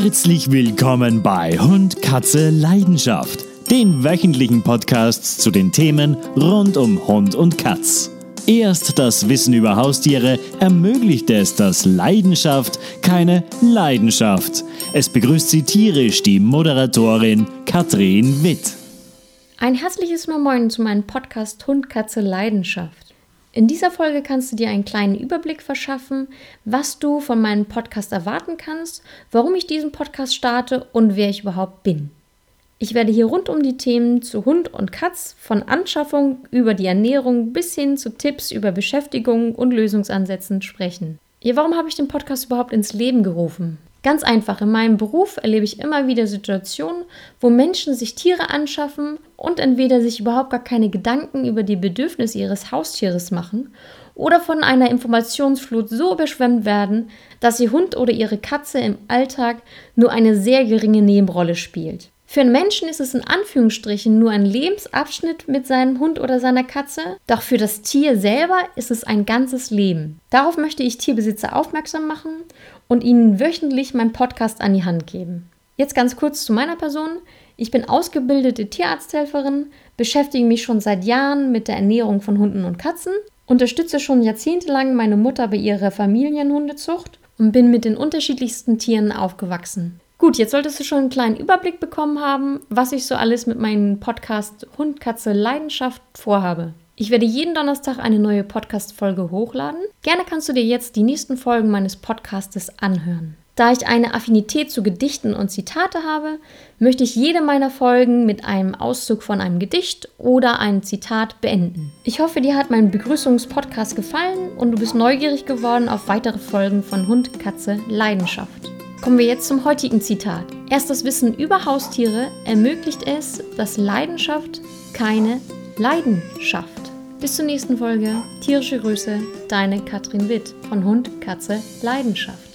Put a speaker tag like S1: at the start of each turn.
S1: Herzlich willkommen bei Hund, Katze, Leidenschaft, den wöchentlichen Podcasts zu den Themen rund um Hund und Katz. Erst das Wissen über Haustiere ermöglicht es, dass Leidenschaft keine Leidenschaft. Es begrüßt sie tierisch die Moderatorin Katrin Witt.
S2: Ein herzliches Moin zu meinem Podcast Hund, Katze, Leidenschaft. In dieser Folge kannst du dir einen kleinen Überblick verschaffen, was du von meinem Podcast erwarten kannst, warum ich diesen Podcast starte und wer ich überhaupt bin. Ich werde hier rund um die Themen zu Hund und Katz, von Anschaffung über die Ernährung bis hin zu Tipps über Beschäftigung und Lösungsansätzen sprechen. Ja, warum habe ich den Podcast überhaupt ins Leben gerufen? Ganz einfach, in meinem Beruf erlebe ich immer wieder Situationen, wo Menschen sich Tiere anschaffen und entweder sich überhaupt gar keine Gedanken über die Bedürfnisse ihres Haustieres machen oder von einer Informationsflut so überschwemmt werden, dass ihr Hund oder ihre Katze im Alltag nur eine sehr geringe Nebenrolle spielt. Für einen Menschen ist es in Anführungsstrichen nur ein Lebensabschnitt mit seinem Hund oder seiner Katze, doch für das Tier selber ist es ein ganzes Leben. Darauf möchte ich Tierbesitzer aufmerksam machen und ihnen wöchentlich meinen Podcast an die Hand geben. Jetzt ganz kurz zu meiner Person. Ich bin ausgebildete Tierarzthelferin, beschäftige mich schon seit Jahren mit der Ernährung von Hunden und Katzen, unterstütze schon jahrzehntelang meine Mutter bei ihrer Familienhundezucht und bin mit den unterschiedlichsten Tieren aufgewachsen. Gut, jetzt solltest du schon einen kleinen Überblick bekommen haben, was ich so alles mit meinem Podcast Hund, Katze, Leidenschaft vorhabe. Ich werde jeden Donnerstag eine neue Podcast-Folge hochladen. Gerne kannst du dir jetzt die nächsten Folgen meines Podcastes anhören. Da ich eine Affinität zu Gedichten und Zitate habe, möchte ich jede meiner Folgen mit einem Auszug von einem Gedicht oder einem Zitat beenden. Ich hoffe, dir hat mein Begrüßungspodcast gefallen und du bist neugierig geworden auf weitere Folgen von Hund, Katze, Leidenschaft. Kommen wir jetzt zum heutigen Zitat. Erst das Wissen über Haustiere ermöglicht es, dass Leidenschaft keine Leidenschaft. Bis zur nächsten Folge. Tierische Grüße, deine Katrin Witt von Hund, Katze, Leidenschaft.